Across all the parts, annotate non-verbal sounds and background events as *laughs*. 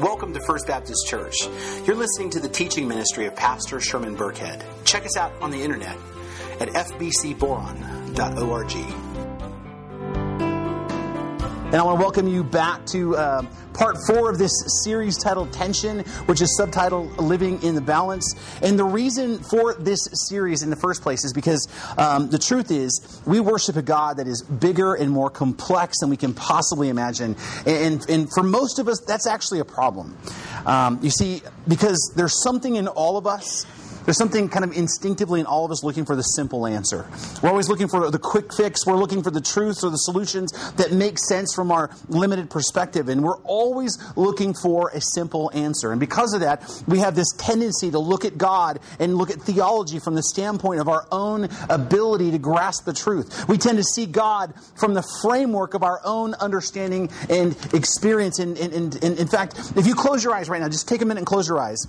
Welcome to First Baptist Church. You're listening to the teaching ministry of Pastor Sherman Burkhead. Check us out on the internet at fbcboron.org. And I want to welcome you back to uh, part four of this series titled Tension, which is subtitled Living in the Balance. And the reason for this series in the first place is because um, the truth is, we worship a God that is bigger and more complex than we can possibly imagine. And, and for most of us, that's actually a problem. Um, you see, because there's something in all of us there's something kind of instinctively in all of us looking for the simple answer. We're always looking for the quick fix. We're looking for the truths or the solutions that make sense from our limited perspective. And we're always looking for a simple answer. And because of that, we have this tendency to look at God and look at theology from the standpoint of our own ability to grasp the truth. We tend to see God from the framework of our own understanding and experience. And, and, and, and in fact, if you close your eyes right now, just take a minute and close your eyes.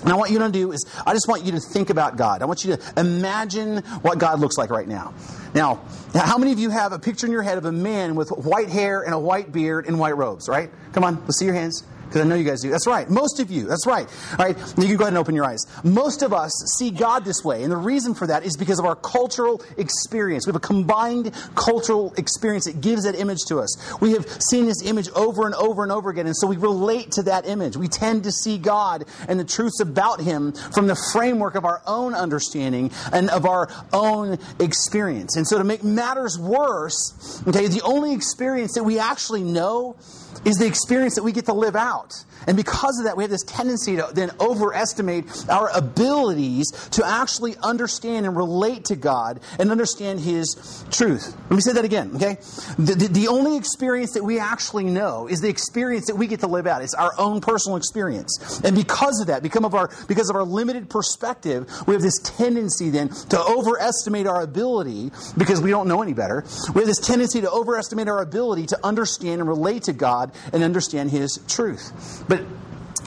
And I want you to do is, I just want you to think about God. I want you to imagine what God looks like right now. Now, how many of you have a picture in your head of a man with white hair and a white beard and white robes, right? Come on, let's see your hands because I know you guys do. That's right. Most of you. That's right. All right. You can go ahead and open your eyes. Most of us see God this way. And the reason for that is because of our cultural experience. We have a combined cultural experience that gives that image to us. We have seen this image over and over and over again. And so we relate to that image. We tend to see God and the truths about Him from the framework of our own understanding and of our own experience. And so to make matters worse, okay, the only experience that we actually know is the experience that we get to live out. And because of that, we have this tendency to then overestimate our abilities to actually understand and relate to God and understand His truth. Let me say that again, okay? The, the, the, only experience that we actually know is the experience that we get to live out. It's our own personal experience. And because of that, because of our, because of our limited perspective, we have this tendency then to overestimate our ability because we don't know any better. We have this tendency to overestimate our ability to understand and relate to God and understand His truth. But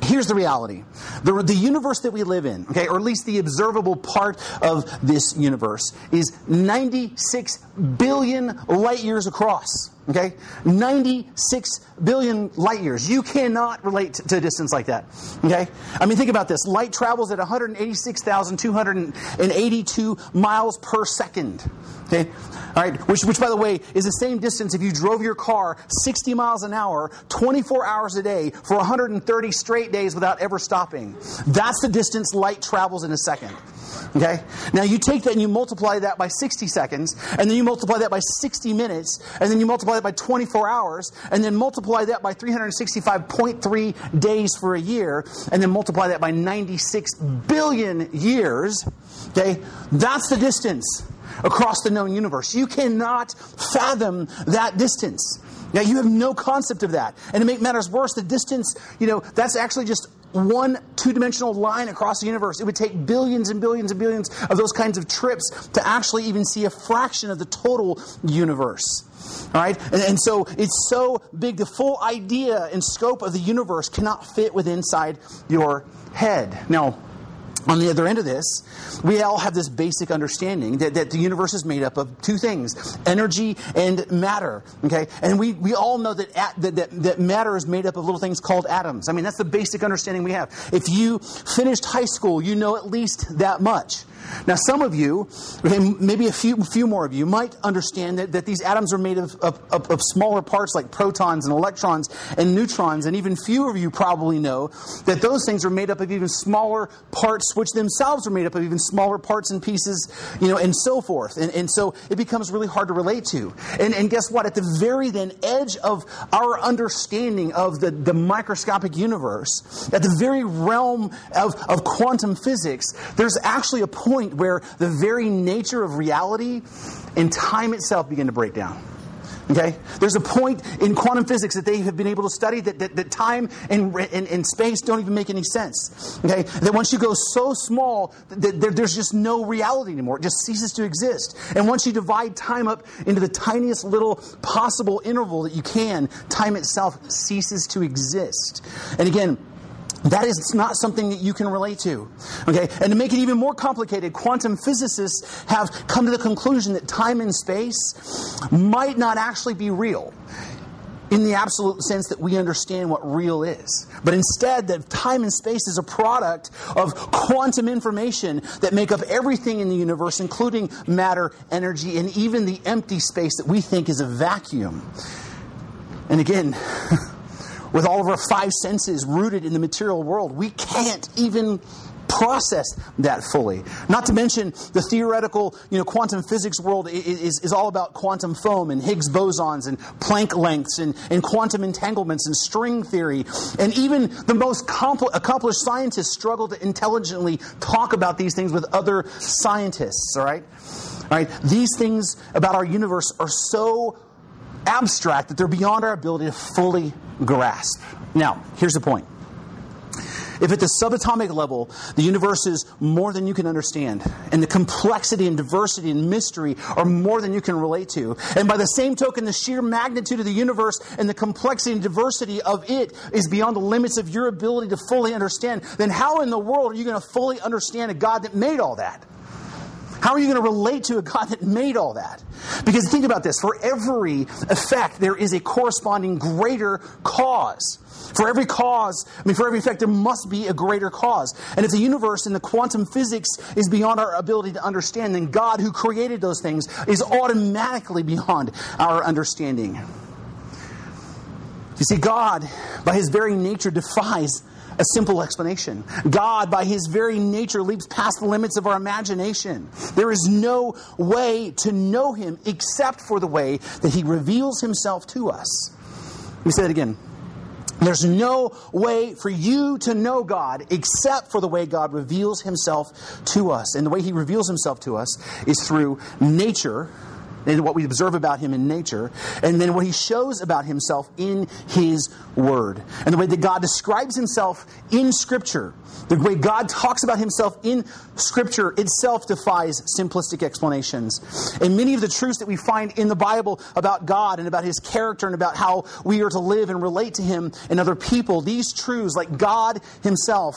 here's the reality the, the universe that we live in, okay, or at least the observable part of this universe, is 96 billion light years across. Okay? 96 billion light years. You cannot relate to a distance like that. Okay? I mean, think about this. Light travels at 186,282 miles per second. Okay? All right, which, which, by the way, is the same distance if you drove your car 60 miles an hour, 24 hours a day, for 130 straight days without ever stopping. That's the distance light travels in a second. Okay? Now you take that and you multiply that by 60 seconds, and then you multiply that by 60 minutes, and then you multiply that by 24 hours, and then multiply that by 365.3 days for a year, and then multiply that by 96 billion years. Okay? That's the distance across the known universe. You cannot fathom that distance. Now, you have no concept of that. And to make matters worse, the distance, you know, that's actually just one two dimensional line across the universe. It would take billions and billions and billions of those kinds of trips to actually even see a fraction of the total universe. All right? And, and, so it's so big, the full idea and scope of the universe cannot fit within inside your head. Now, on the other end of this, we all have this basic understanding that, that the universe is made up of two things energy and matter. Okay? And we, we all know that, at, that, that, that matter is made up of little things called atoms. I mean, that's the basic understanding we have. If you finished high school, you know at least that much. Now, some of you, maybe a few, few more of you, might understand that, that these atoms are made of, of, of, smaller parts like protons and electrons and neutrons, and even fewer of you probably know that those things are made up of even smaller parts, which themselves are made up of even smaller parts and pieces, you know, and so forth. And, and so it becomes really hard to relate to. And, and guess what? At the very then edge of our understanding of the, the microscopic universe, at the very realm of, of quantum physics, there's actually a point point where the very nature of reality and time itself begin to break down. Okay? There's a point in quantum physics that they have been able to study that, that, that time and, and, and, space don't even make any sense. Okay? That once you go so small, that there, there's just no reality anymore. It just ceases to exist. And once you divide time up into the tiniest little possible interval that you can, time itself ceases to exist. And again, that is not something that you can relate to. Okay? And to make it even more complicated, quantum physicists have come to the conclusion that time and space might not actually be real. in the absolute sense that we understand what real is, but instead that time and space is a product of quantum information that make up everything in the universe, including matter, energy, and even the empty space that we think is a vacuum. And again, *laughs* with all of our five senses rooted in the material world, we can't even process that fully. Not to mention the theoretical, you know, quantum physics world is, is all about quantum foam and Higgs bosons and Planck lengths and, and quantum entanglements and string theory. And even the most compl- accomplished scientists struggle to intelligently talk about these things with other scientists, all right? All right, these things about our universe are so abstract that they're beyond our ability to fully grasp. Now, here's the point if at the subatomic level, the universe is more than you can understand, and the complexity and diversity and mystery are more than you can relate to, and by the same token, the sheer magnitude of the universe and the complexity and diversity of it is beyond the limits of your ability to fully understand, then how in the world are you going to fully understand a God that made all that? How are you going to relate to a God that made all that? Because think about this for every effect, there is a corresponding greater cause. For every cause, I mean, for every effect, there must be a greater cause. And if the universe and the quantum physics is beyond our ability to understand, then God, who created those things, is automatically beyond our understanding. You see, God, by his very nature, defies a simple explanation. God, by his very nature, leaps past the limits of our imagination. There is no way to know him except for the way that he reveals himself to us. Let me say that again. There's no way for you to know God except for the way God reveals himself to us. And the way he reveals himself to us is through nature and what we observe about him in nature, and then what he shows about himself in his word. And the way that God describes himself in Scripture, the way God talks about himself in Scripture itself defies simplistic explanations. And many of the truths that we find in the Bible about God and about his character and about how we are to live and relate to him and other people, these truths, like God himself,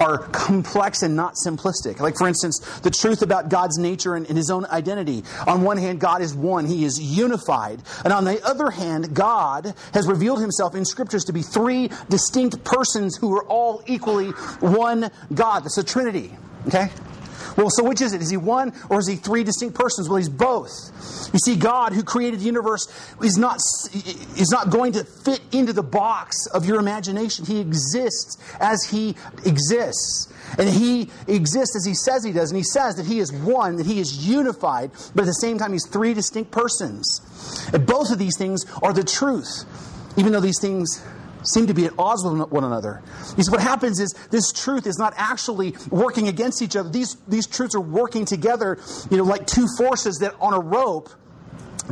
are complex and not simplistic. Like, for instance, the truth about God's nature and, and, his own identity. On one hand, God is one, he is unified. And on the other hand, God has revealed himself in scriptures to be three distinct persons who are all equally one God. That's a Trinity. Okay? Well, so which is it? Is he one or is he three distinct persons? Well, he's both. You see, God, who created the universe, is not, is not going to fit into the box of your imagination. He exists as he exists. And he exists as he says he does. And he says that he is one, that he is unified, but at the same time, he's three distinct persons. And both of these things are the truth, even though these things seem to be at odds with one another. Because what happens is this truth is not actually working against each other. These, these truths are working together, you know, like two forces that on a rope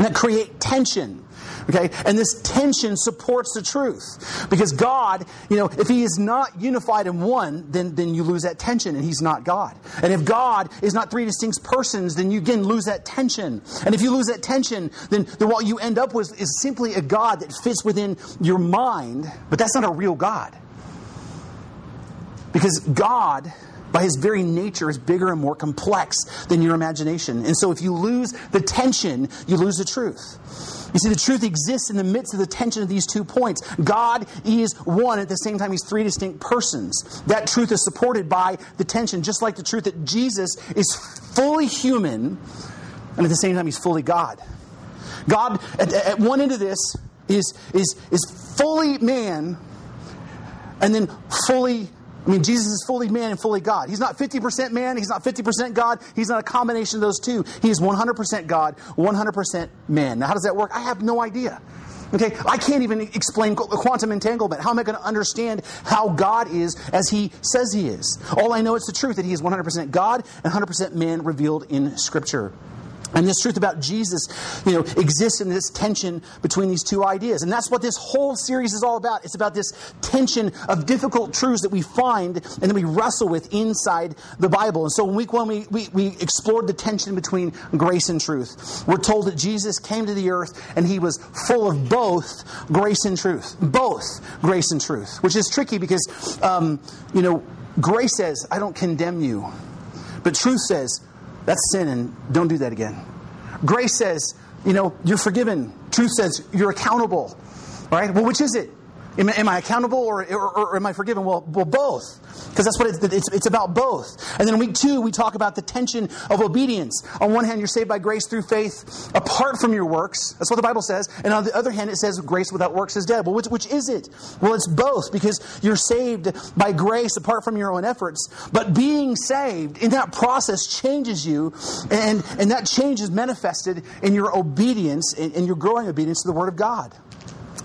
that create tension. Okay? And this tension supports the truth. Because God, you know, if He is not unified in one, then, then you lose that tension and He's not God. And if God is not three distinct persons, then you again lose that tension. And if you lose that tension, then, then what you end up with is simply a God that fits within your mind, but that's not a real God. Because God by his very nature, is bigger and more complex than your imagination. And so if you lose the tension, you lose the truth. You see, the truth exists in the midst of the tension of these two points. God is one, at the same time, he's three distinct persons. That truth is supported by the tension, just like the truth that Jesus is fully human, and at the same time, he's fully God. God, at, at one end of this, is, is, is fully man, and then fully I mean, Jesus is fully man and fully God. He's not 50% man, he's not 50% God, he's not a combination of those two. He is 100% God, 100% man. Now, how does that work? I have no idea. Okay, I can't even explain quantum entanglement. How am I going to understand how God is as He says He is? All I know is the truth that He is 100% God and 100% man revealed in Scripture. And this truth about Jesus, you know, exists in this tension between these two ideas. And that's what this whole series is all about. It's about this tension of difficult truths that we find and that we wrestle with inside the Bible. And so in week one, we, we, we explored the tension between grace and truth. We're told that Jesus came to the earth and he was full of both grace and truth. Both grace and truth, which is tricky because, um, you know, grace says, I don't condemn you. But truth says, that's sin, and don't do that again. Grace says, you know, you're forgiven. Truth says you're accountable. All right? Well, which is it? Am, am I accountable or, or, or, am I forgiven? Well, well both. Because that's what it, it's, it's about both. And then week two, we talk about the tension of obedience. On one hand, you're saved by grace through faith apart from your works. That's what the Bible says. And on the other hand, it says grace without works is dead. Well, which, which is it? Well, it's both because you're saved by grace apart from your own efforts. But being saved in that process changes you, and, and that change is manifested in your obedience, in, in your growing obedience to the Word of God.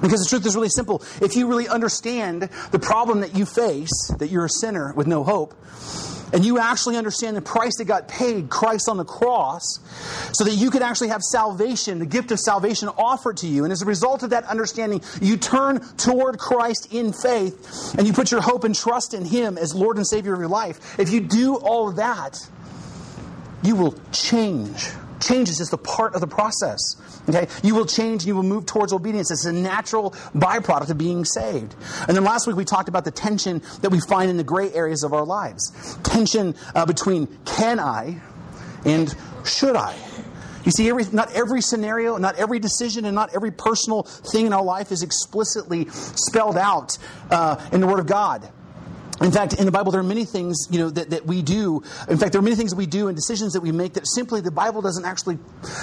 Because the truth is really simple. If you really understand the problem that you face, that you're a sinner with no hope, and you actually understand the price that got paid, Christ on the cross, so that you could actually have salvation, the gift of salvation offered to you. And as a result of that understanding, you turn toward Christ in faith and you put your hope and trust in Him as Lord and Savior of your life. If you do all that, you will change. Change is just a part of the process. Okay? You will change and you will move towards obedience. It's a natural byproduct of being saved. And then last week we talked about the tension that we find in the gray areas of our lives. Tension uh, between can I and should I. You see, every, not every scenario, not every decision, and not every personal thing in our life is explicitly spelled out uh, in the Word of God. In fact, in the Bible, there are many things you know that, that we do. In fact, there are many things that we do and decisions that we make that simply the Bible doesn't actually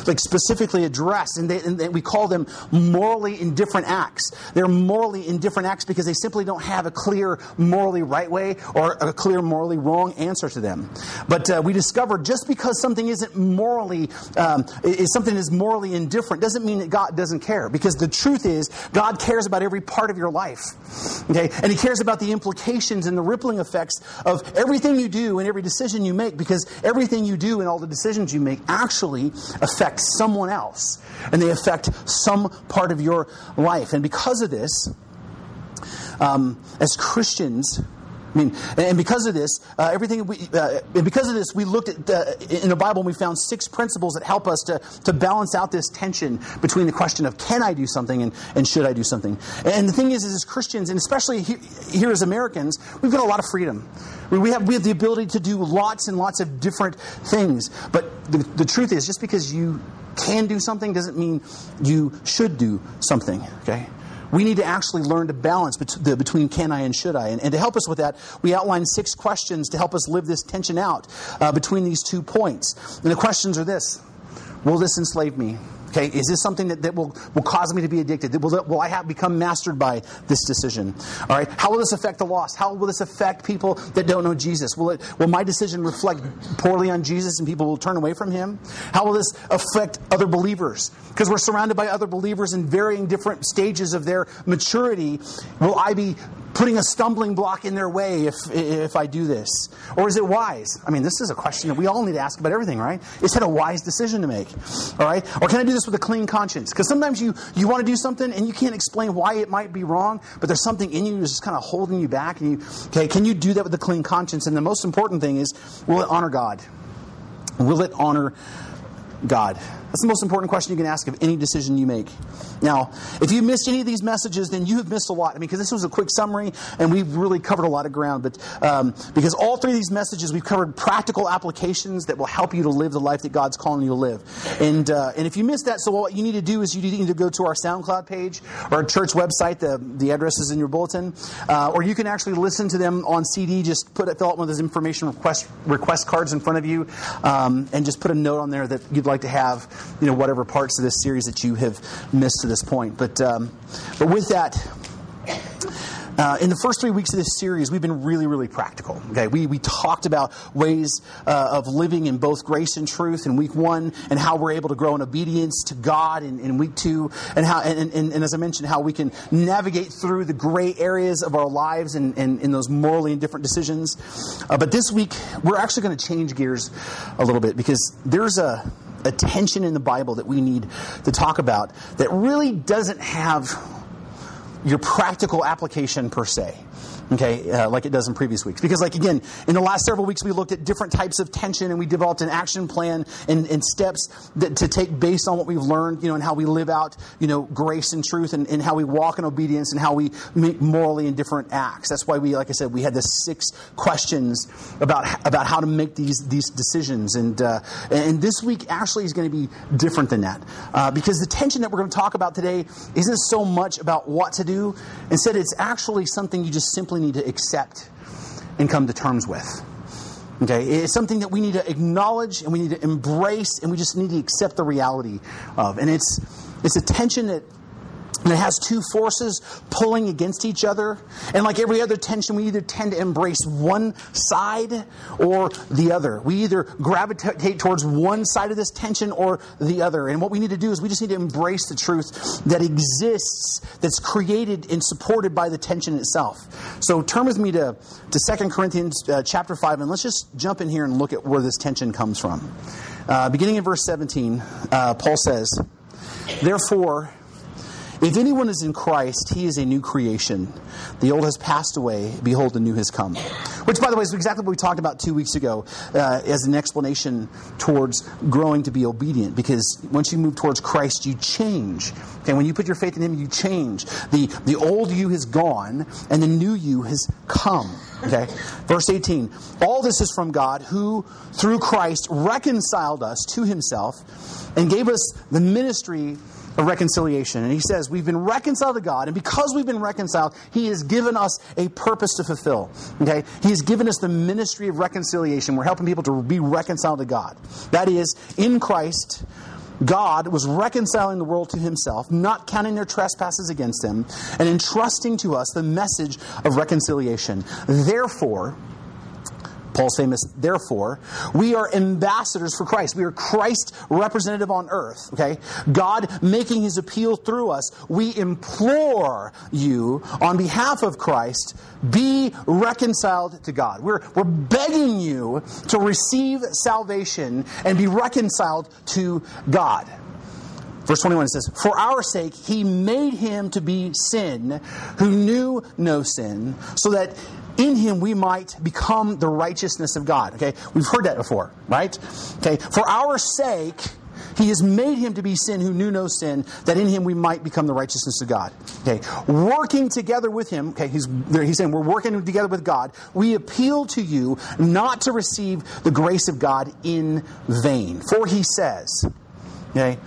like specifically address, and, they, and they, we call them morally indifferent acts. They're morally indifferent acts because they simply don't have a clear morally right way or a clear morally wrong answer to them. But uh, we discover just because something isn't morally um, is something is morally indifferent doesn't mean that God doesn't care. Because the truth is, God cares about every part of your life. Okay, and He cares about the implications and the rippling effects of everything you do and every decision you make because everything you do and all the decisions you make actually affect someone else and they affect some part of your life. And because of this, um, as Christians, I mean, and because of this, uh, everything we, uh, because of this, we looked at the, in the Bible and we found six principles that help us to, to balance out this tension between the question of can I do something and, and should I do something. And the thing is, is as Christians, and especially here, here as Americans, we've got a lot of freedom. We have, we have the ability to do lots and lots of different things. But the, the truth is, just because you can do something doesn't mean you should do something, okay? We need to actually learn to balance between can I and should I. And, to help us with that, we outline six questions to help us live this tension out uh, between these two points. And the questions are this Will this enslave me? Okay, is this something that, that will, will cause me to be addicted? Will, will I have become mastered by this decision? All right, how will this affect the lost? How will this affect people that don't know Jesus? Will, it, will my decision reflect poorly on Jesus and people will turn away from him? How will this affect other believers? Because we're surrounded by other believers in varying different stages of their maturity. Will I be putting a stumbling block in their way if, if I do this? Or is it wise? I mean, this is a question that we all need to ask about everything, right? Is it a wise decision to make? All right? Or can I do this with a clean conscience? Because sometimes you, you want to do something and you can't explain why it might be wrong, but there's something in you that's just kind of holding you back. And you, okay, can you do that with a clean conscience? And the most important thing is, will it honor God? Will it honor God? That's the most important question you can ask of any decision you make. Now, if you missed any of these messages, then you have missed a lot. I mean, because this was a quick summary, and we've really covered a lot of ground. But um, because all three of these messages, we've covered practical applications that will help you to live the life that God's calling you to live. And uh, and if you missed that, so what you need to do is you need to go to our SoundCloud page or our church website. The the address is in your bulletin, uh, or you can actually listen to them on CD. Just put fill out one of those information request request cards in front of you, um, and just put a note on there that you'd like to have you know whatever parts of this series that you have missed to this point. But um, but with that. Uh, in the first three weeks of this series, we've been really, really practical. Okay, we, we talked about ways uh, of living in both grace and truth in week one, and how we're able to grow in obedience to God in, in week two, and how, and, and, and, as I mentioned, how we can navigate through the gray areas of our lives and, and those morally indifferent decisions. Uh, but this week, we're actually going to change gears a little bit because there's a a tension in the Bible that we need to talk about that really doesn't have your practical application per se okay, uh, like it does in previous weeks. Because, like, again, in the last several weeks, we looked at different types of tension and we developed an action plan and, and steps that, to take based on what we've learned, you know, and how we live out, you know, grace and truth and, and how we walk in obedience and how we make morally in different acts. That's why we, like I said, we had the six questions about, about how to make these, these decisions. And, uh, and this week actually is going to be different than that. Uh, because the tension that we're going to talk about today isn't so much about what to do. Instead, it's actually something you just simply need to accept and come to terms with. Okay, it's something that we need to acknowledge and we need to embrace and we just need to accept the reality of. And it's it's a tension that and it has two forces pulling against each other. And like every other tension, we either tend to embrace one side or the other. We either gravitate towards one side of this tension or the other. And what we need to do is we just need to embrace the truth that exists, that's created and supported by the tension itself. So turn with me to, to 2 Corinthians uh, chapter 5, and let's just jump in here and look at where this tension comes from. Uh, beginning in verse 17, uh, Paul says, Therefore, if anyone is in Christ, he is a new creation. The old has passed away. Behold, the new has come. Which, by the way, is exactly what we talked about two weeks ago uh, as an explanation towards growing to be obedient. Because once you move towards Christ, you change. Okay, when you put your faith in Him, you change. The, the old you has gone, and the new you has come. Okay? Verse 18 All this is from God, who through Christ reconciled us to Himself and gave us the ministry of reconciliation. And he says, We've been reconciled to God, and because we've been reconciled, he has given us a purpose to fulfill. Okay? He has given us the ministry of reconciliation. We're helping people to be reconciled to God. That is, in Christ, God was reconciling the world to himself, not counting their trespasses against them, and entrusting to us the message of reconciliation. Therefore, Paul's famous, therefore, we are ambassadors for Christ. We are Christ's representative on earth, okay? God making his appeal through us. We implore you on behalf of Christ, be reconciled to God. We're, we're begging you to receive salvation and be reconciled to God. Verse 21 says, For our sake, he made him to be sin who knew no sin, so that in him we might become the righteousness of God. Okay, we've heard that before, right? Okay, for our sake, he has made him to be sin who knew no sin, that in him we might become the righteousness of God. Okay, working together with him. Okay, he's he's saying we're working together with God. We appeal to you not to receive the grace of God in vain, for he says, okay,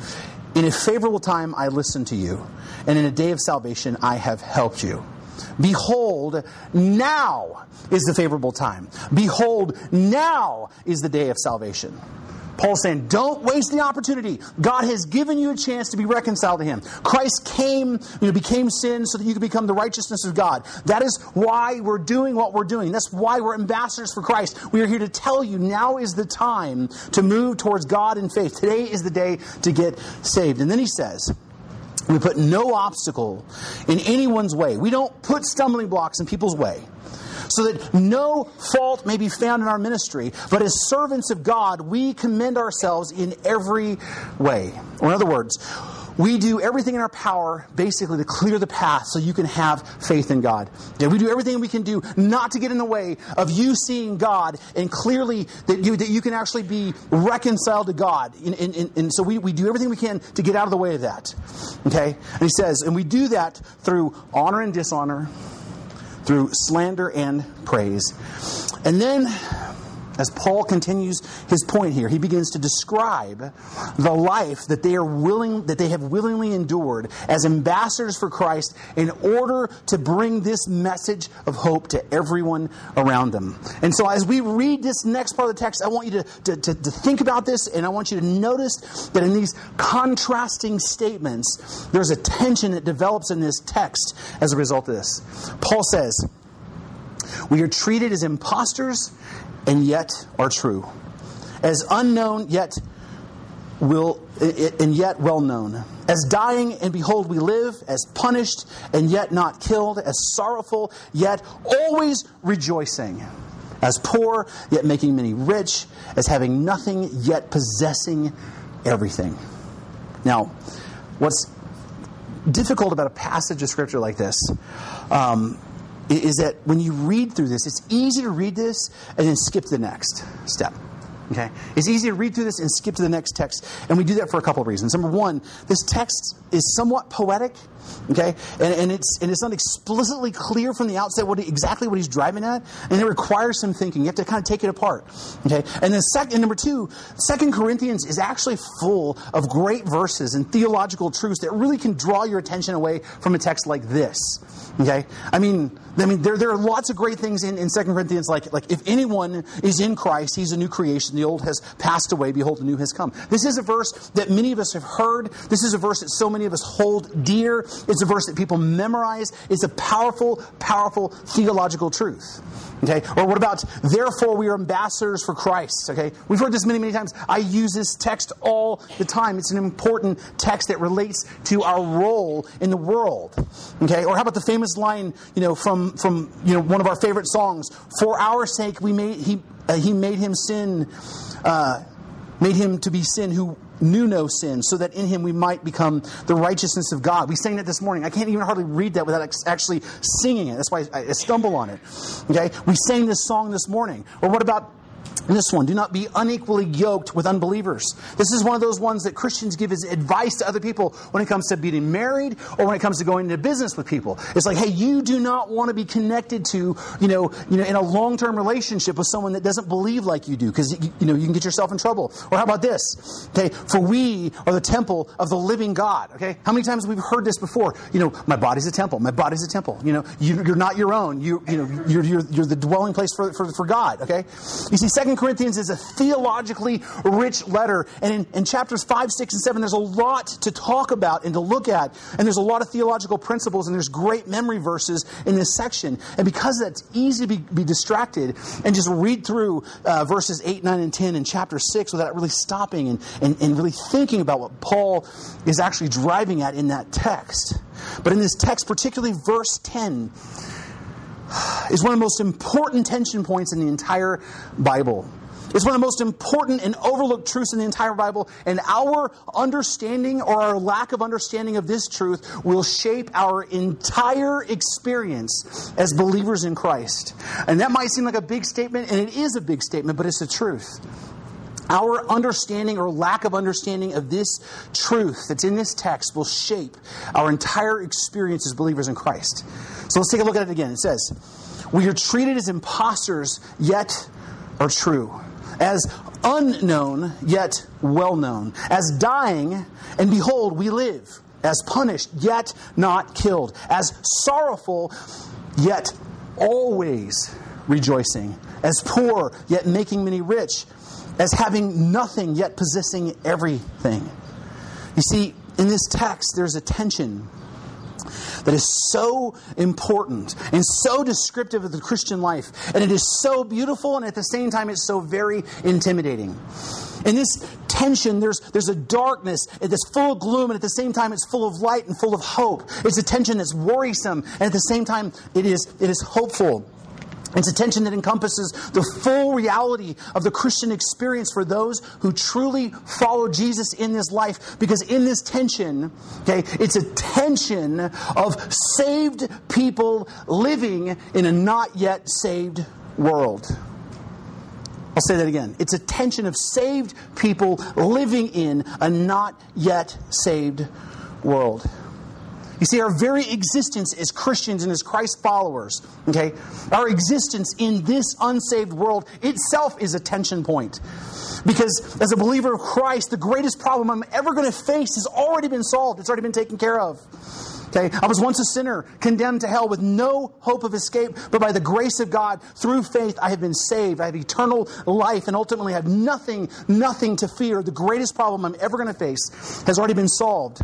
in a favorable time I listened to you, and in a day of salvation I have helped you. Behold, now is the favorable time. Behold, now is the day of salvation. Paul's saying, don't waste the opportunity. God has given you a chance to be reconciled to Him. Christ came, you know, became sin so that you could become the righteousness of God. That is why we're doing what we're doing. That's why we're ambassadors for Christ. We are here to tell you now is the time to move towards God in faith. Today is the day to get saved. And then he says, we put no obstacle in anyone's way. We don't put stumbling blocks in people's way so that no fault may be found in our ministry, but as servants of God, we commend ourselves in every way. Or, in other words, we do everything in our power basically to clear the path so you can have faith in God. Yeah, we do everything we can do not to get in the way of you seeing God and clearly that you, that you can actually be reconciled to God. And, and, and so we, we do everything we can to get out of the way of that. Okay? And he says, and we do that through honor and dishonor, through slander and praise. And then as Paul continues his point here, he begins to describe the life that they are willing that they have willingly endured as ambassadors for Christ in order to bring this message of hope to everyone around them. And so as we read this next part of the text, I want you to, to, to, to think about this and I want you to notice that in these contrasting statements, there's a tension that develops in this text as a result of this. Paul says, we are treated as impostors and yet are true, as unknown yet will and yet well known, as dying and behold we live, as punished and yet not killed, as sorrowful yet always rejoicing, as poor yet making many rich, as having nothing yet possessing everything. Now, what's difficult about a passage of scripture like this um, is that when you read through this, it's easy to read this and then skip to the next step. Okay? It's easy to read through this and skip to the next text, and we do that for a couple of reasons. Number one, this text is somewhat poetic, okay, and, and it's and it's not explicitly clear from the outset what he, exactly what he's driving at, and it requires some thinking. You have to kind of take it apart, okay. And then second, number two, Second Corinthians is actually full of great verses and theological truths that really can draw your attention away from a text like this. Okay, I mean, I mean, there, there are lots of great things in, in 2 Corinthians, like, like if anyone is in Christ, he's a new creation. The old has passed away. Behold, the new has come. This is a verse that many of us have heard. This is a verse that so many of us hold dear. It's a verse that people memorize. It's a powerful, powerful theological truth. Okay? Or what about, therefore we are ambassadors for Christ? Okay? We've heard this many, many times. I use this text all the time. It's an important text that relates to our role in the world. Okay? Or how about the famous line, you know, from, from you know, one of our favorite songs, For our sake we made, he, uh, he made him sin, uh, made him to be sin who knew no sin, so that in him we might become the righteousness of God. We sang that this morning. I can't even hardly read that without actually singing it. That's why I stumble on it. Okay? We sang this song this morning. Or what about this one, do not be unequally yoked with unbelievers. This is one of those ones that Christians give as advice to other people when it comes to being married or when it comes to going into business with people. It's like, hey, you do not want to be connected to, you know, you know, in a long-term relationship with someone that doesn't believe like you do, because you know you can get yourself in trouble. Or how about this? Okay, for we are the temple of the living God. Okay, how many times we've heard this before? You know, my body's a temple. My body's a temple. You know, you, are not your own. You, you know, you're, you're, you're the dwelling place for, for, for God. Okay, you see, Second Corinthians is a theologically rich letter. And in, in, chapters 5, 6, and 7, there's a lot to talk about and to look at. And there's a lot of theological principles, and there's great memory verses in this section. And because that's easy to be, be distracted and just read through uh, verses 8, 9, and 10 in chapter 6 without really stopping and, and, and really thinking about what Paul is actually driving at in that text. But in this text, particularly verse 10, is one of the most important tension points in the entire Bible. It's one of the most important and overlooked truths in the entire Bible, and our understanding or our lack of understanding of this truth will shape our entire experience as believers in Christ. And that might seem like a big statement, and it is a big statement, but it's the truth. Our understanding or lack of understanding of this truth that's in this text will shape our entire experience as believers in Christ. So let's take a look at it again. It says, We are treated as impostors, yet are true as unknown yet well known, as dying, and behold, we live, as punished yet not killed, as sorrowful yet always rejoicing, as poor yet making many rich, as having nothing yet possessing everything. You see, in this text, there's a tension that is so important and so descriptive of the Christian life. And it is so beautiful, and at the same time, it's so very intimidating. In this tension, there's, there's a darkness that's full of gloom, and at the same time, it's full of light and full of hope. It's a tension that's worrisome, and at the same time, it is, it is hopeful. It's a tension that encompasses the full reality of the Christian experience for those who truly follow Jesus in this life. Because in this tension, okay, it's a tension of saved people living in a not yet saved world. I'll say that again. It's a tension of saved people living in a not yet saved world. You see, our very existence as Christians and as Christ followers, okay, our existence in this unsaved world itself is a tension point. Because as a believer of Christ, the greatest problem I'm ever going to face has already been solved, it's already been taken care of. Okay, I was once a sinner, condemned to hell with no hope of escape, but by the grace of God, through faith, I have been saved. I have eternal life and ultimately have nothing, nothing to fear. The greatest problem I'm ever going to face has already been solved.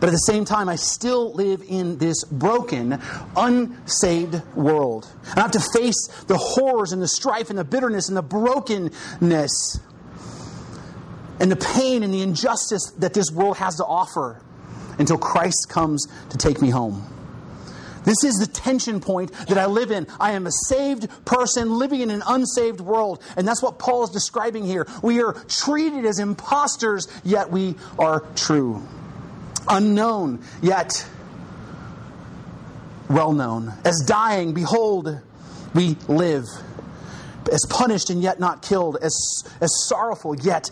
But at the same time, I still live in this broken, unsaved world. And I have to face the horrors and the strife and the bitterness and the brokenness and the pain and the injustice that this world has to offer until Christ comes to take me home. This is the tension point that I live in. I am a saved person living in an unsaved world. And that's what Paul is describing here. We are treated as impostors, yet we are true. Unknown, yet well known. As dying, behold, we live. As punished and yet not killed. As, as sorrowful, yet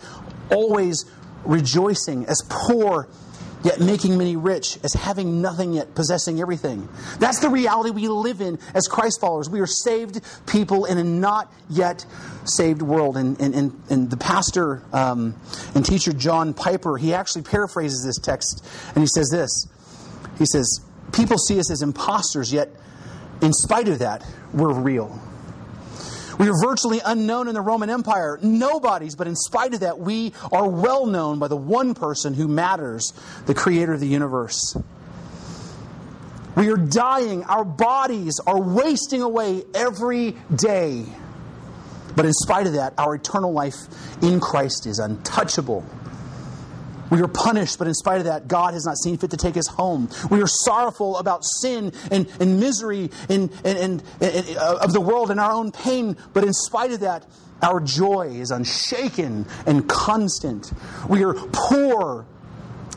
always rejoicing. As poor, yet making many rich, as having nothing yet possessing everything. That's the reality we live in as Christ followers. We are saved people in a not yet saved world. And, and, and, and the pastor um, and teacher John Piper, he actually paraphrases this text and he says this. He says, People see us as imposters, yet in spite of that, we're real. We are virtually unknown in the Roman Empire, nobodies, but in spite of that, we are well known by the one person who matters, the creator of the universe. We are dying, our bodies are wasting away every day. But in spite of that, our eternal life in Christ is untouchable. We are punished, but in spite of that, God has not seen fit to take us home. We are sorrowful about sin and, and misery and, and, and, uh, of the world and our own pain, but in spite of that, our joy is unshaken and constant. We are poor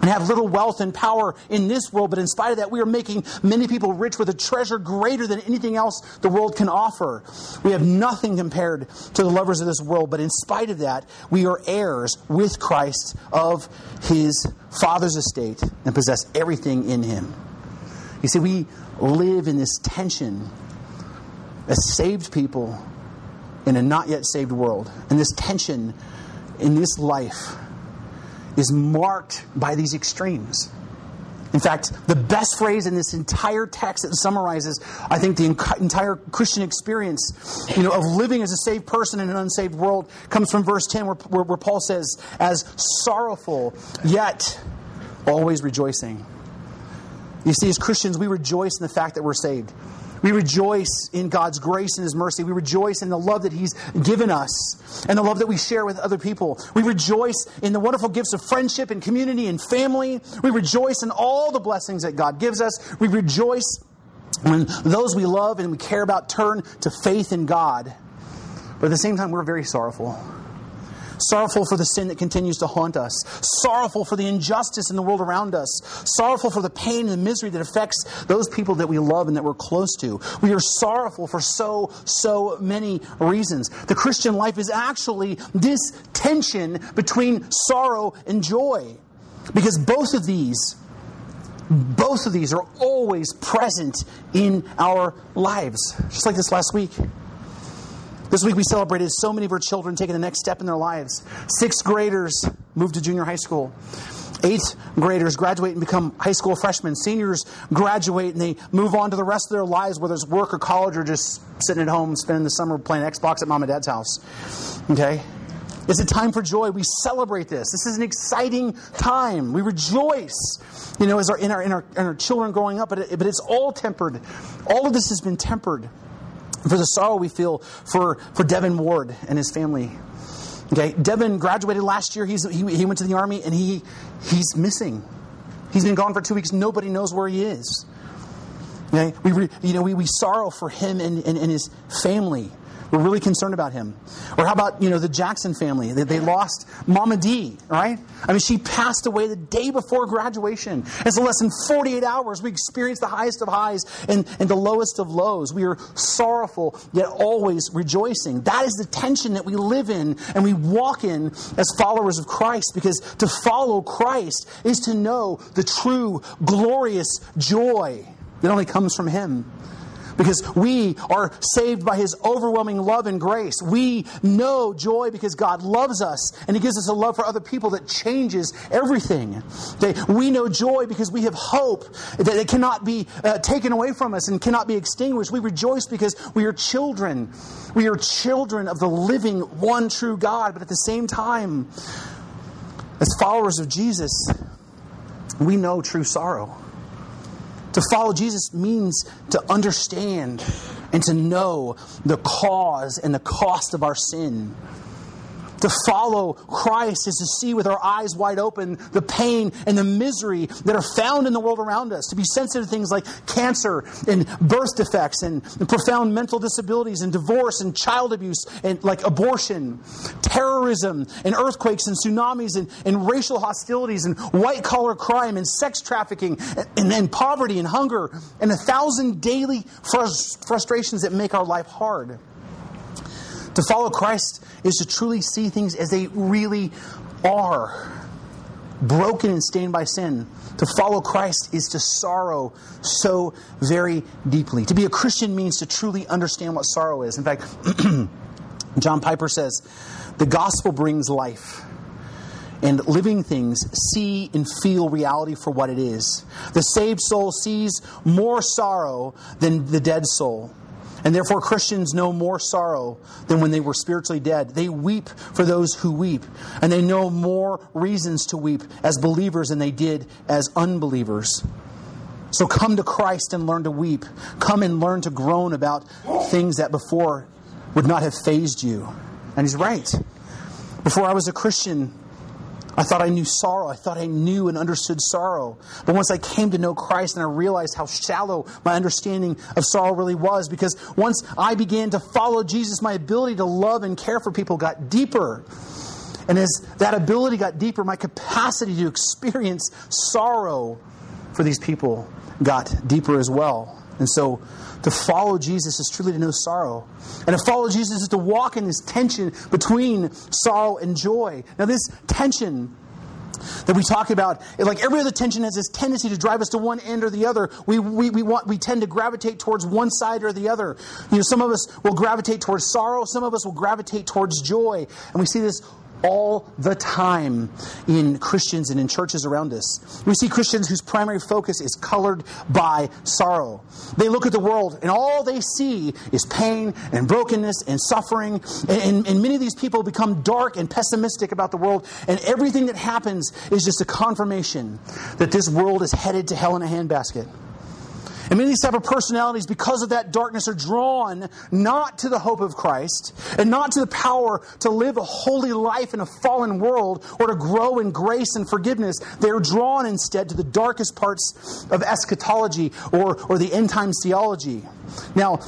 and have little wealth and power in this world, but in spite of that, we are making many people rich with a treasure greater than anything else the world can offer. We have nothing compared to the lovers of this world, but in spite of that, we are heirs with Christ of his Father's estate and possess everything in him. You see, we live in this tension as saved people in a not yet saved world. And this tension in this life is marked by these extremes. In fact, the best phrase in this entire text that summarizes, I think, the entire Christian experience, you know, of living as a saved person in an unsaved world, comes from verse 10, where, where, where Paul says, "As sorrowful, yet always rejoicing." You see, as Christians, we rejoice in the fact that we're saved. We rejoice in God's grace and His mercy. We rejoice in the love that He's given us and the love that we share with other people. We rejoice in the wonderful gifts of friendship and community and family. We rejoice in all the blessings that God gives us. We rejoice when those we love and we care about turn to faith in God. But at the same time, we're very sorrowful sorrowful for the sin that continues to haunt us, sorrowful for the injustice in the world around us, sorrowful for the pain and the misery that affects those people that we love and that we're close to. We are sorrowful for so, so many reasons. The Christian life is actually this tension between sorrow and joy. Because both of these both of these are always present in our lives. Just like this last week. This week we celebrated so many of our children taking the next step in their lives. Sixth graders moved to junior high school. Eighth graders graduate and become high school freshmen. Seniors graduate and they move on to the rest of their lives, whether it's work or college or just sitting at home spending the summer playing Xbox at mom and dad's house. Okay? It's a time for joy. We celebrate this. This is an exciting time. We rejoice, you know, as our, in, our, in, our, in our children growing up, but, it, but it's all tempered. All of this has been tempered for the sorrow we feel for, for Devin Ward and his family. Okay, Devin graduated last year. He's, he, he went to the army and he, he's missing. He's been gone for two weeks. Nobody knows where he is. Okay? We, you know, we, we sorrow for him and, and, and his family. We're really concerned about him. Or how about, you know, the Jackson family? They, they lost Mama D, right? I mean, she passed away the day before graduation. And so less than 48 hours, we experienced the highest of highs and, and the lowest of lows. We are sorrowful, yet always rejoicing. That is the tension that we live in and we walk in as followers of Christ because to follow Christ is to know the true, glorious joy that only comes from Him because we are saved by His overwhelming love and grace. We know joy because God loves us and He gives us a love for other people that changes everything. We know joy because we have hope that it cannot be uh, taken away from us and cannot be extinguished. We rejoice because we are children. We are children of the living, one true God, but at the same time, as followers of Jesus, we know true sorrow. To follow Jesus means to understand and to know the cause and the cost of our sin. To follow Christ is to see with our eyes wide open the pain and the misery that are found in the world around us, to be sensitive to things like cancer and birth defects and, and profound mental disabilities and divorce and child abuse and like abortion, terrorism and earthquakes and tsunamis and, and racial hostilities and white collar crime and sex trafficking and, and, and poverty and hunger and a thousand daily frust- frustrations that make our life hard. To follow Christ is to truly see things as they really are broken and stained by sin. To follow Christ is to sorrow so very deeply. To be a Christian means to truly understand what sorrow is. In fact, *clears throat* John Piper says, The gospel brings life. And living things see and feel reality for what it is. The saved soul sees more sorrow than the dead soul. And therefore, Christians know more sorrow than when they were spiritually dead. They weep for those who weep, and they know more reasons to weep as believers than they did as unbelievers. So come to Christ and learn to weep. Come and learn to groan about things that before would not have fazed you. And he's right. Before I was a Christian, I thought I knew sorrow. I thought I knew and understood sorrow. But once I came to know Christ and I realized how shallow my understanding of sorrow really was, because once I began to follow Jesus, my ability to love and care for people got deeper. And as that ability got deeper, my capacity to experience sorrow for these people got deeper as well. And so to follow Jesus is truly to know sorrow. And to follow Jesus is to walk in this tension between sorrow and joy. Now, this tension that we talk about, like every other tension has this tendency to drive us to one end or the other. We, we, we, want, we tend to gravitate towards one side or the other. You know, some of us will gravitate towards sorrow, some of us will gravitate towards joy. And we see this all the time in Christians and in churches around us. We see Christians whose primary focus is colored by sorrow. They look at the world and all they see is pain and brokenness and suffering. And, and, and, many of these people become dark and pessimistic about the world. And everything that happens is just a confirmation that this world is headed to hell in a handbasket. And many of these type of personalities, because of that darkness, are drawn not to the hope of Christ and not to the power to live a holy life in a fallen world or to grow in grace and forgiveness. They're drawn instead to the darkest parts of eschatology or, or the end times theology. Now,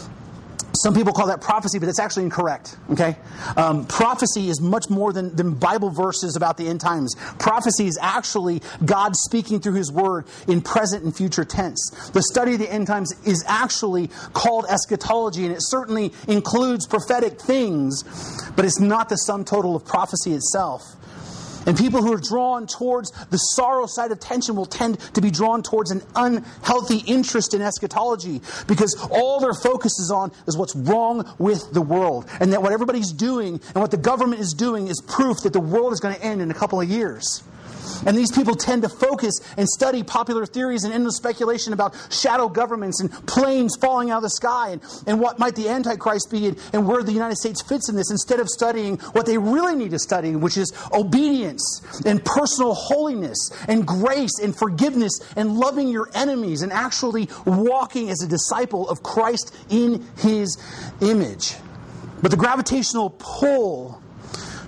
some people call that prophecy, but it's actually incorrect. Okay, um, prophecy is much more than, than Bible verses about the end times. Prophecy is actually God speaking through His Word in present and future tense. The study of the end times is actually called eschatology, and it certainly includes prophetic things, but it's not the sum total of prophecy itself. And people who are drawn towards the sorrow side of tension will tend to be drawn towards an unhealthy interest in eschatology because all their focus is on is what's wrong with the world. And that what everybody's doing and what the government is doing is proof that the world is going to end in a couple of years. And these people tend to focus and study popular theories and endless speculation about shadow governments and planes falling out of the sky and, and what might the Antichrist be and, and where the United States fits in this instead of studying what they really need to study, which is obedience and personal holiness and grace and forgiveness and loving your enemies and actually walking as a disciple of Christ in his image. But the gravitational pull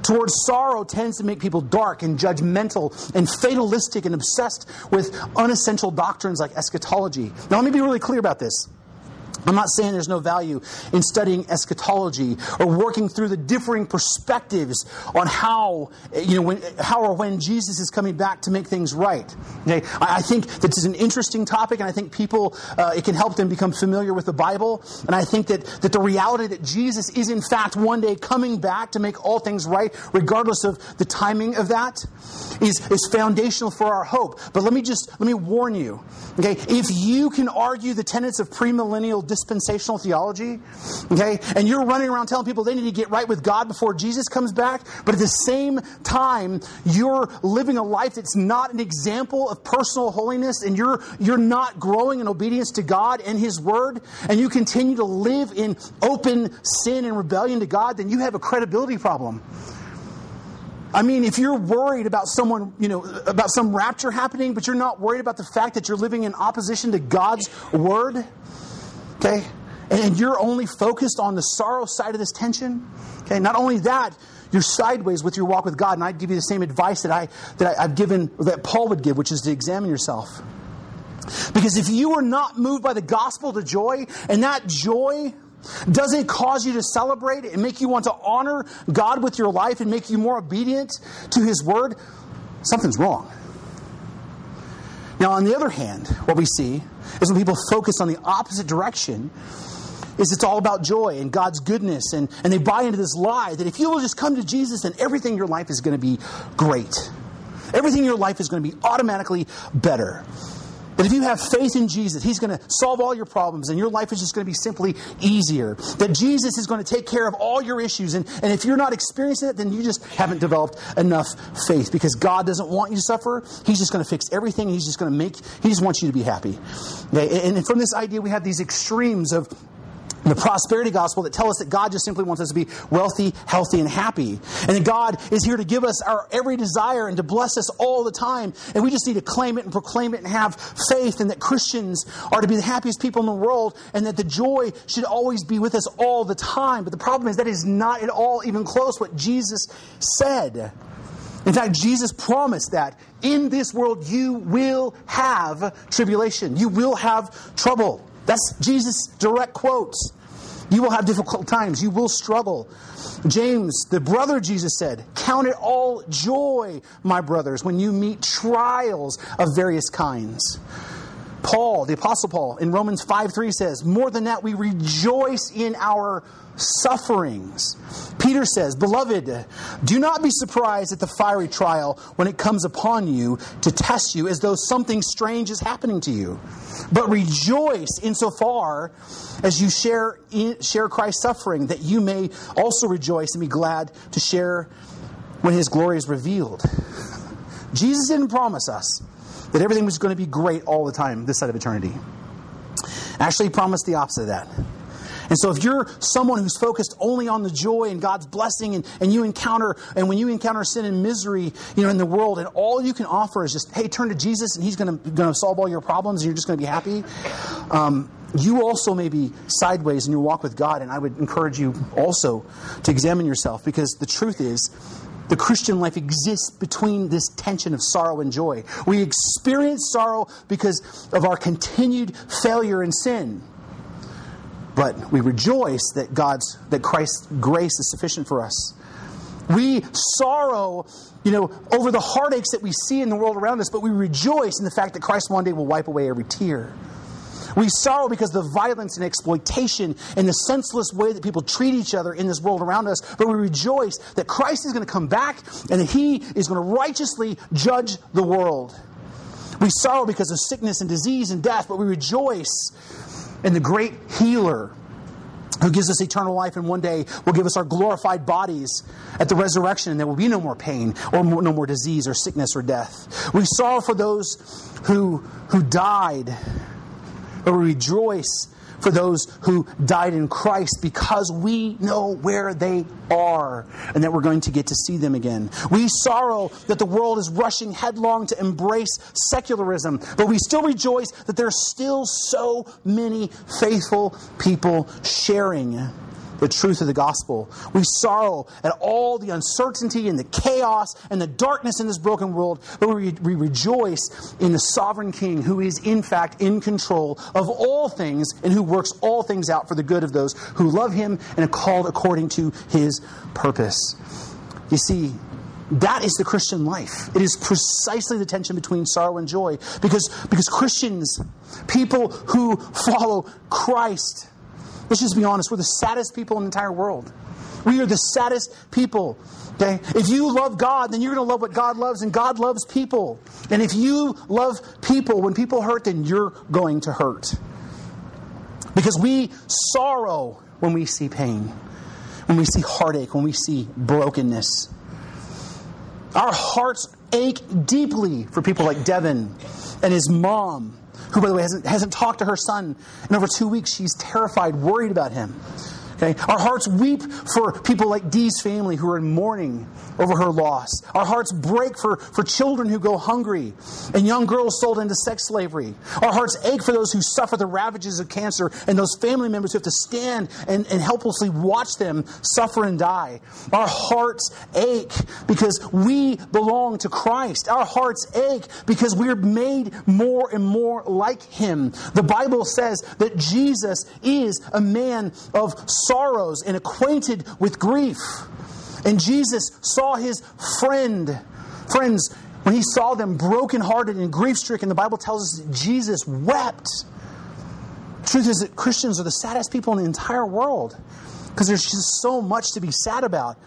towards sorrow tends to make people dark and judgmental and fatalistic and obsessed with unessential doctrines like eschatology. Now, let me be really clear about this. I'm not saying there's no value in studying eschatology or working through the differing perspectives on how, you know, when, how or when Jesus is coming back to make things right. Okay, I, think this is an interesting topic, and I think people uh, it can help them become familiar with the Bible. And I think that that the reality that Jesus is in fact one day coming back to make all things right, regardless of the timing of that, is is foundational for our hope. But let me just let me warn you. Okay, if you can argue the tenets of premillennial dispensational theology, okay? And you're running around telling people they need to get right with God before Jesus comes back, but at the same time, you're living a life that's not an example of personal holiness and you're you're not growing in obedience to God and his word, and you continue to live in open sin and rebellion to God, then you have a credibility problem. I mean, if you're worried about someone, you know, about some rapture happening, but you're not worried about the fact that you're living in opposition to God's word, Okay? And you're only focused on the sorrow side of this tension. Okay? Not only that, you're sideways with your walk with God, and I'd give you the same advice that I that I've given that Paul would give, which is to examine yourself. Because if you are not moved by the gospel to joy, and that joy doesn't cause you to celebrate and make you want to honor God with your life and make you more obedient to His word, something's wrong. Now, on the other hand, what we see is when people focus on the opposite direction, is it's all about joy and God's goodness, and, and they buy into this lie that if you will just come to Jesus, then everything in your life is going to be great. Everything in your life is going to be automatically better. That if you have faith in Jesus, He's going to solve all your problems and your life is just going to be simply easier. That Jesus is going to take care of all your issues. And, and if you're not experiencing it, then you just haven't developed enough faith because God doesn't want you to suffer. He's just going to fix everything. He's just going to make, He just wants you to be happy. Okay? And from this idea, we have these extremes of the prosperity gospel that tell us that God just simply wants us to be wealthy, healthy, and happy. And that God is here to give us our every desire and to bless us all the time. And we just need to claim it and proclaim it and have faith and that Christians are to be the happiest people in the world and that the joy should always be with us all the time. But the problem is that is not at all even close what Jesus said. In fact, Jesus promised that in this world you will have tribulation. You will have trouble. That's Jesus' direct quotes. You will have difficult times. You will struggle. James, the brother Jesus said, Count it all joy, my brothers, when you meet trials of various kinds. Paul, the Apostle Paul, in Romans 5 3 says, More than that, we rejoice in our sufferings. Peter says, Beloved, do not be surprised at the fiery trial when it comes upon you to test you as though something strange is happening to you. But rejoice insofar as you share, in, share Christ's suffering, that you may also rejoice and be glad to share when his glory is revealed. Jesus didn't promise us that everything was going to be great all the time this side of eternity. Actually, he promised the opposite of that. And so if you're someone who's focused only on the joy and God's blessing and, and you encounter, and when you encounter sin and misery, you know, in the world, and all you can offer is just, hey, turn to Jesus and he's going to solve all your problems and you're just going to be happy. Um, you also may be sideways in your walk with God, and I would encourage you also to examine yourself because the truth is, the Christian life exists between this tension of sorrow and joy. We experience sorrow because of our continued failure and sin. But we rejoice that God's that Christ's grace is sufficient for us. We sorrow, you know, over the heartaches that we see in the world around us, but we rejoice in the fact that Christ one day will wipe away every tear. We sorrow because of the violence and exploitation and the senseless way that people treat each other in this world around us, but we rejoice that Christ is going to come back and that he is going to righteously judge the world. We sorrow because of sickness and disease and death, but we rejoice in the great healer who gives us eternal life and one day will give us our glorified bodies at the resurrection and there will be no more pain or no more disease or sickness or death. We sorrow for those who, who died, but we rejoice for those who died in Christ because we know where they are and that we're going to get to see them again. We sorrow that the world is rushing headlong to embrace secularism, but we still rejoice that there are still so many faithful people sharing the truth of the gospel. We sorrow at all the uncertainty and the chaos and the darkness in this broken world, but we, we rejoice in the sovereign King who is, in fact, in control of all things and who works all things out for the good of those who love him and are called according to his purpose. You see, that is the Christian life. It is precisely the tension between sorrow and joy. Because, because Christians, people who follow Christ, Let's just be honest. We're the saddest people in the entire world. We are the saddest people. Okay? If you love God, then you're going to love what God loves, and God loves people. And if you love people, when people hurt, then you're going to hurt. Because we sorrow when we see pain, when we see heartache, when we see brokenness. Our hearts ache deeply for people like Devin and his mom who, by the way, hasn't, hasn't talked to her son in over two weeks. She's terrified, worried about him. Okay? Our hearts weep for people like Dee's family who are in mourning over her loss. Our hearts break for, for children who go hungry and young girls sold into sex slavery. Our hearts ache for those who suffer the ravages of cancer and those family members who have to stand and, and helplessly watch them suffer and die. Our hearts ache because we belong to Christ. Our hearts ache because we're made more and more like Him. The Bible says that Jesus is a man of sorrows and acquainted with grief. And Jesus saw his friend, friends, when he saw them brokenhearted and grief stricken, the Bible tells us that Jesus wept. truth is that Christians are the saddest people in the entire world because there's just so much to be sad about.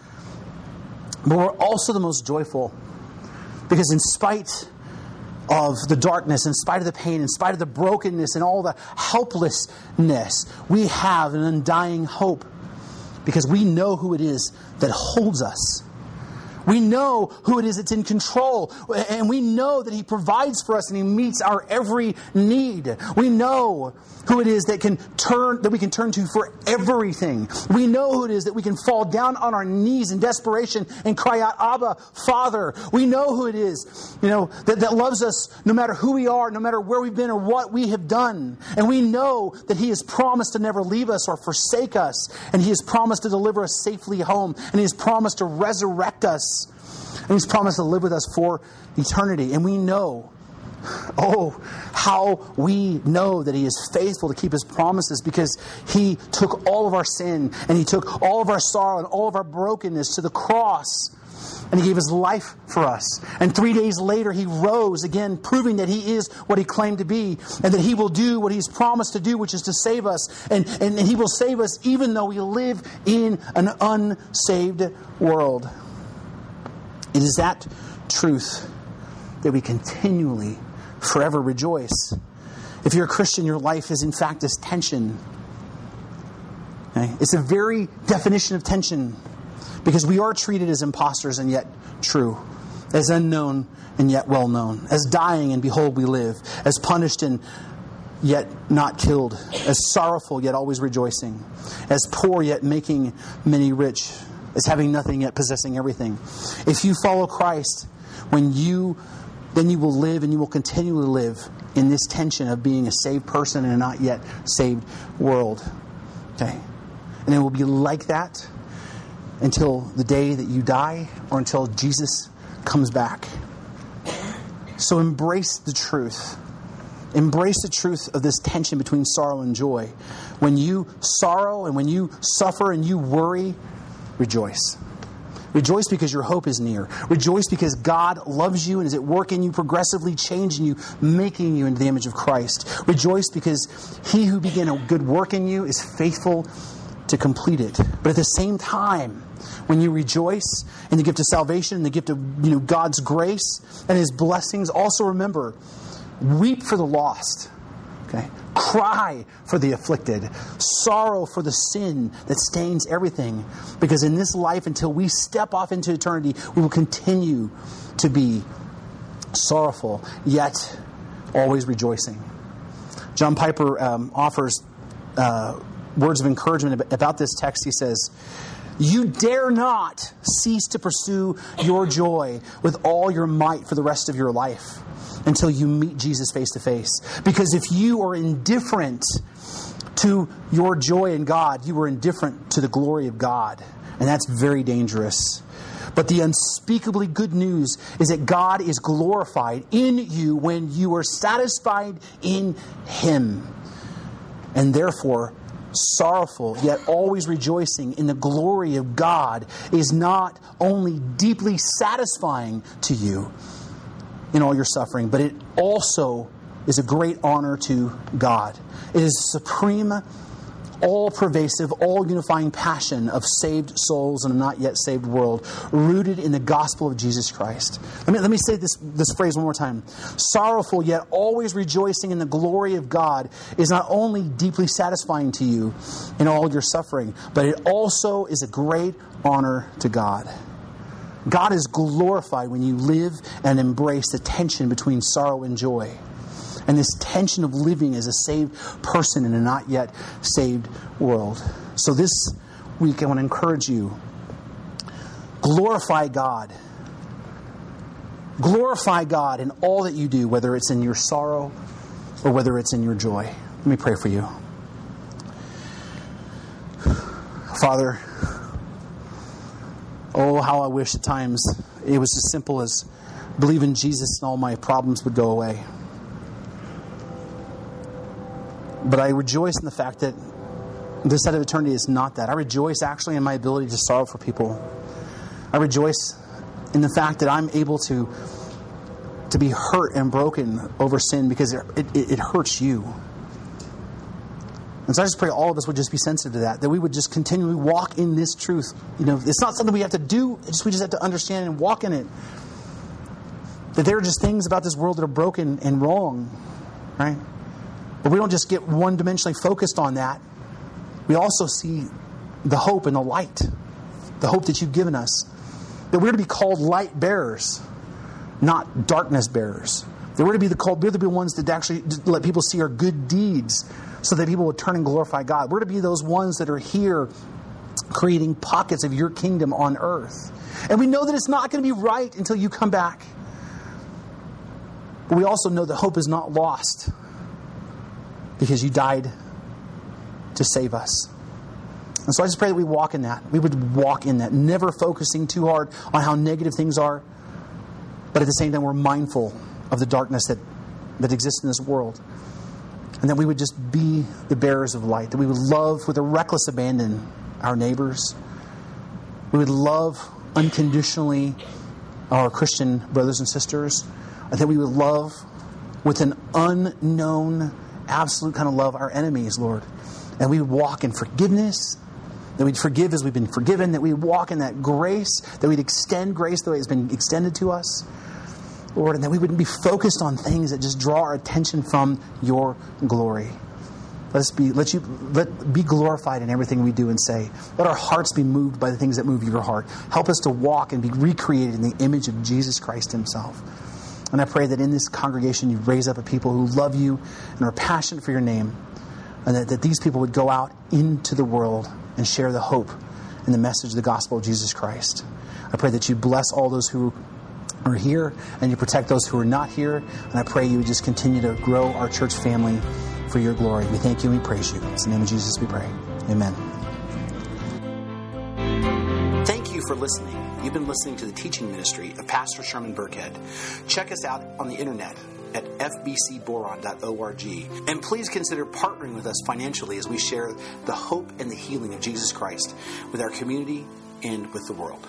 But we're also the most joyful because, in spite of the darkness, in spite of the pain, in spite of the brokenness and all the helplessness, we have an undying hope because we know who it is that holds us. We know who it is that's in control, and we know that He provides for us and He meets our every need. We know who it is that can turn that we can turn to for everything. We know who it is that we can fall down on our knees in desperation and cry out, Abba, Father. We know who it is, you know, that, that loves us no matter who we are, no matter where we've been or what we have done. And we know that He has promised to never leave us or forsake us, and He has promised to deliver us safely home, and He has promised to resurrect us and He's promised to live with us for eternity. And we know, oh, how we know that He is faithful to keep His promises because He took all of our sin and He took all of our sorrow and all of our brokenness to the cross. And he gave his life for us. And three days later, he rose again, proving that he is what he claimed to be, and that he will do what he's promised to do, which is to save us. And, and, and he will save us even though we live in an unsaved world. It is that truth that we continually, forever rejoice. If you're a Christian, your life is in fact this tension. Okay? It's a very definition of tension because we are treated as impostors and yet true, as unknown and yet well known, as dying and behold we live, as punished and yet not killed, as sorrowful yet always rejoicing, as poor yet making many rich, as having nothing yet possessing everything. If you follow Christ, when you then you will live and you will continually live in this tension of being a saved person in a not yet saved world. Okay? And it will be like that until the day that you die or until Jesus comes back. So embrace the truth. Embrace the truth of this tension between sorrow and joy. When you sorrow and when you suffer and you worry, rejoice. Rejoice because your hope is near. Rejoice because God loves you and is at work in you, progressively changing you, making you into the image of Christ. Rejoice because he who began a good work in you is faithful to complete it. But at the same time, when you rejoice in the gift of salvation and the gift of you know, God's grace and his blessings, also remember, weep for the lost. Okay? Cry for the afflicted. Sorrow for the sin that stains everything. Because in this life, until we step off into eternity, we will continue to be sorrowful, yet always rejoicing. John Piper um, offers uh, words of encouragement about this text. He says, You dare not cease to pursue your joy with all your might for the rest of your life until you meet Jesus face to face. Because if you are indifferent to your joy in God, you are indifferent to the glory of God. And that's very dangerous. But the unspeakably good news is that God is glorified in you when you are satisfied in Him. And therefore, sorrowful, yet always rejoicing in the glory of God is not only deeply satisfying to you, in all your suffering, but it also is a great honor to God. It is supreme, all pervasive, all unifying passion of saved souls in a not yet saved world, rooted in the gospel of Jesus Christ. Let me, let me say this, this phrase one more time. Sorrowful, yet always rejoicing in the glory of God is not only deeply satisfying to you in all your suffering, but it also is a great honor to God. God is glorified when you live and embrace the tension between sorrow and joy. And this tension of living as a saved person in a not yet saved world. So, this week, I want to encourage you glorify God. Glorify God in all that you do, whether it's in your sorrow or whether it's in your joy. Let me pray for you. Father, oh, how I wish at times it was as simple as believe in Jesus and all my problems would go away. But I rejoice in the fact that this side of eternity is not that. I rejoice actually in my ability to sorrow for people. I rejoice in the fact that I'm able to to be hurt and broken over sin because it, it, it hurts you. And so I just pray all of us would just be sensitive to that, that we would just continually walk in this truth. You know, it's not something we have to do, just, we just have to understand and walk in it. That there are just things about this world that are broken and wrong, right? But we don't just get one dimensionally focused on that. We also see the hope and the light, the hope that you've given us. That we're to be called light bearers, not darkness bearers. That we're to be the called, we're to be the ones that actually let people see our good deeds so that people would turn and glorify God. We're to be those ones that are here creating pockets of your kingdom on earth. And we know that it's not going to be right until you come back. But we also know that hope is not lost because you died to save us. And so I just pray that we walk in that. We would walk in that, never focusing too hard on how negative things are, but at the same time, we're mindful of the darkness that, that exists in this world. And that we would just be the bearers of light, that we would love with a reckless abandon our neighbors. We would love unconditionally our Christian brothers and sisters. And that we would love with an unknown, absolute kind of love our enemies, Lord. And we would walk in forgiveness, that we'd forgive as we've been forgiven, that we'd walk in that grace, that we'd extend grace the way it's been extended to us. Lord, and that we wouldn't be focused on things that just draw our attention from your glory. Let us be let you let be glorified in everything we do and say. Let our hearts be moved by the things that move your heart. Help us to walk and be recreated in the image of Jesus Christ Himself. And I pray that in this congregation you raise up a people who love you and are passionate for your name, and that, that these people would go out into the world and share the hope and the message of the gospel of Jesus Christ. I pray that you bless all those who are here and you protect those who are not here. And I pray you would just continue to grow our church family for your glory. We thank you and we praise you. In the name of Jesus we pray. Amen. Thank you for listening. You've been listening to the teaching ministry of Pastor Sherman Burkhead. Check us out on the internet at fbcboron.org. And please consider partnering with us financially as we share the hope and the healing of Jesus Christ with our community and with the world.